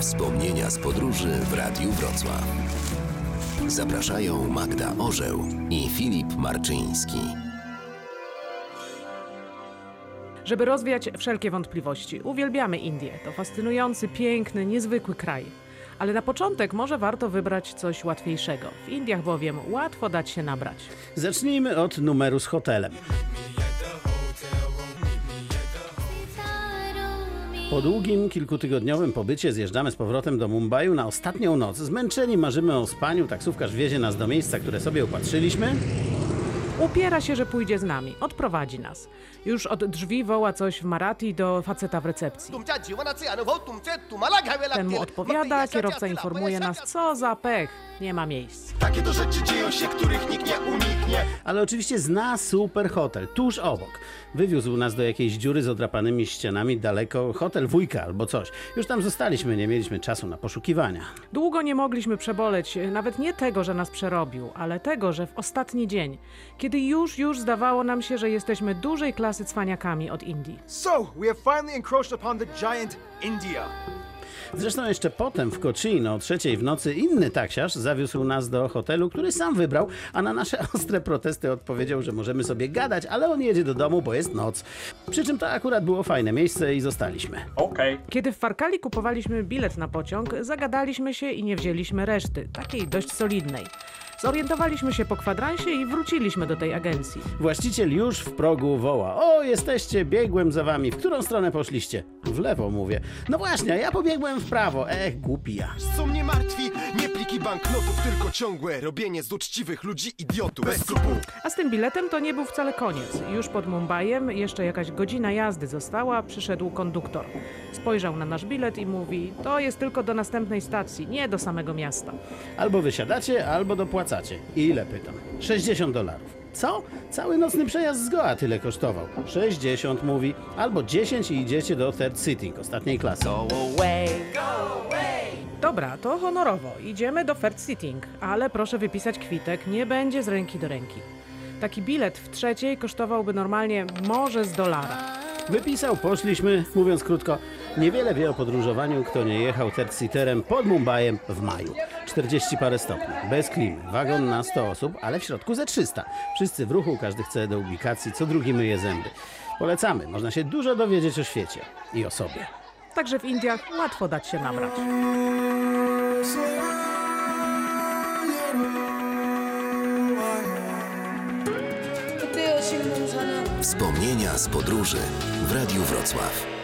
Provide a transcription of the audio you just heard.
Wspomnienia z podróży w Radiu Wrocław. Zapraszają Magda Orzeł i Filip Marczyński. Żeby rozwiać wszelkie wątpliwości, uwielbiamy Indię. To fascynujący, piękny, niezwykły kraj. Ale na początek może warto wybrać coś łatwiejszego. W Indiach bowiem łatwo dać się nabrać. Zacznijmy od numeru z hotelem. Po długim, kilkutygodniowym pobycie zjeżdżamy z powrotem do Mumbaiu na ostatnią noc. Zmęczeni marzymy o spaniu, taksówkarz wiezie nas do miejsca, które sobie upatrzyliśmy. Upiera się, że pójdzie z nami. Odprowadzi nas. Już od drzwi woła coś w Marathi do faceta w recepcji. Ten mu odpowiada, kierowca informuje nas, co za pech, nie ma miejsc. Takie to rzeczy dzieją się, których nikt nie uniknie. Ale oczywiście zna super hotel, tuż obok. Wywiózł nas do jakiejś dziury z odrapanymi ścianami daleko, hotel wujka albo coś. Już tam zostaliśmy, nie mieliśmy czasu na poszukiwania. Długo nie mogliśmy przeboleć, e, nawet nie tego, że nas przerobił, ale tego, że w ostatni dzień, kiedy już, już zdawało nam się, że jesteśmy dużej klasy cwaniakami od Indii. So, we have finally encroached upon the giant India. Zresztą jeszcze potem w Koczyn o trzeciej w nocy inny taksiarz zawiózł nas do hotelu, który sam wybrał, a na nasze ostre protesty odpowiedział, że możemy sobie gadać, ale on jedzie do domu, bo jest noc. Przy czym to akurat było fajne miejsce i zostaliśmy. Kiedy w Farkali kupowaliśmy bilet na pociąg, zagadaliśmy się i nie wzięliśmy reszty, takiej dość solidnej. Zorientowaliśmy się po kwadransie i wróciliśmy do tej agencji. Właściciel już w progu woła: O, jesteście, biegłem za wami. W którą stronę poszliście? W lewo mówię. No właśnie, a ja pobiegłem w prawo. Ech, głupi ja. Co mnie martwi, nie pliki banknotów Tylko ciągłe robienie z uczciwych ludzi idiotów Bez skrupułów A z tym biletem to nie był wcale koniec. Już pod Mumbajem, jeszcze jakaś godzina jazdy została, przyszedł konduktor. Spojrzał na nasz bilet i mówi: To jest tylko do następnej stacji, nie do samego miasta. Albo wysiadacie, albo dopłacacie. Ile pytam? 60 dolarów. Co? Cały nocny przejazd z Goa tyle kosztował. 60 mówi. Albo 10 i idziecie do third sitting, ostatniej klasy. Dobra, to honorowo. Idziemy do first sitting, ale proszę wypisać kwitek, nie będzie z ręki do ręki. Taki bilet w trzeciej kosztowałby normalnie może z dolara. Wypisał, poszliśmy, mówiąc krótko, niewiele wie o podróżowaniu, kto nie jechał third-sitterem pod Mumbajem w maju. 40 parę stopni, bez klimy, wagon na 100 osób, ale w środku ze 300. Wszyscy w ruchu, każdy chce do ubikacji, co drugi myje zęby. Polecamy, można się dużo dowiedzieć o świecie i o sobie. Także w Indiach łatwo dać się nabrać. Wspomnienia z podróży w Radiu Wrocław.